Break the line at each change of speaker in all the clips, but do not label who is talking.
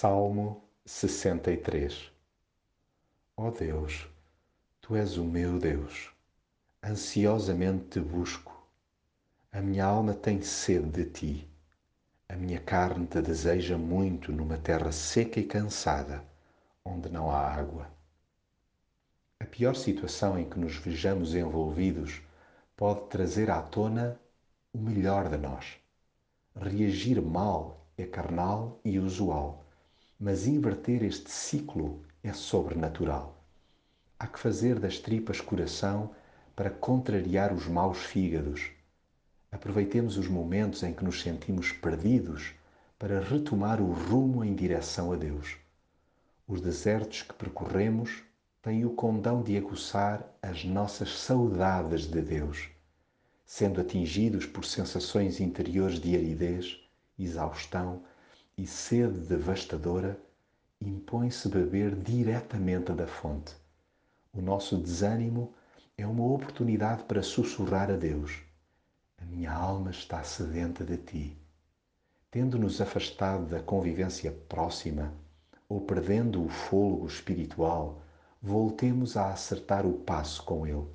Salmo 63 Ó oh Deus, Tu és o meu Deus, ansiosamente te busco. A minha alma tem sede de Ti. A minha carne te deseja muito numa terra seca e cansada, onde não há água. A pior situação em que nos vejamos envolvidos pode trazer à tona o melhor de nós. Reagir mal é carnal e usual mas inverter este ciclo é sobrenatural. Há que fazer das tripas coração para contrariar os maus fígados. Aproveitemos os momentos em que nos sentimos perdidos para retomar o rumo em direção a Deus. Os desertos que percorremos têm o condão de aguçar as nossas saudades de Deus, sendo atingidos por sensações interiores de aridez, exaustão, e sede devastadora, impõe-se beber diretamente da fonte. O nosso desânimo é uma oportunidade para sussurrar a Deus: A minha alma está sedenta de ti. Tendo-nos afastado da convivência próxima ou perdendo o fôlego espiritual, voltemos a acertar o passo com Ele.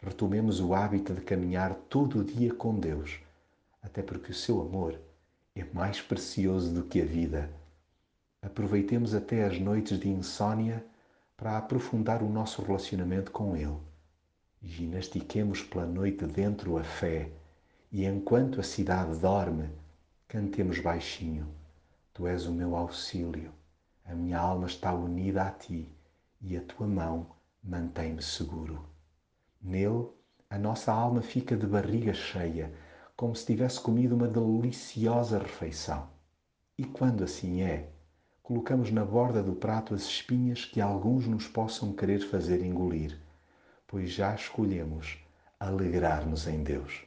Retomemos o hábito de caminhar todo o dia com Deus, até porque o seu amor é mais precioso do que a vida. Aproveitemos até as noites de insônia para aprofundar o nosso relacionamento com Ele. Ginastiquemos pela noite dentro a fé e enquanto a cidade dorme, cantemos baixinho. Tu és o meu auxílio, a minha alma está unida a ti e a tua mão mantém-me seguro. Nele, a nossa alma fica de barriga cheia como se tivesse comido uma deliciosa refeição. E quando assim é, colocamos na borda do prato as espinhas que alguns nos possam querer fazer engolir, pois já escolhemos alegrar-nos em Deus.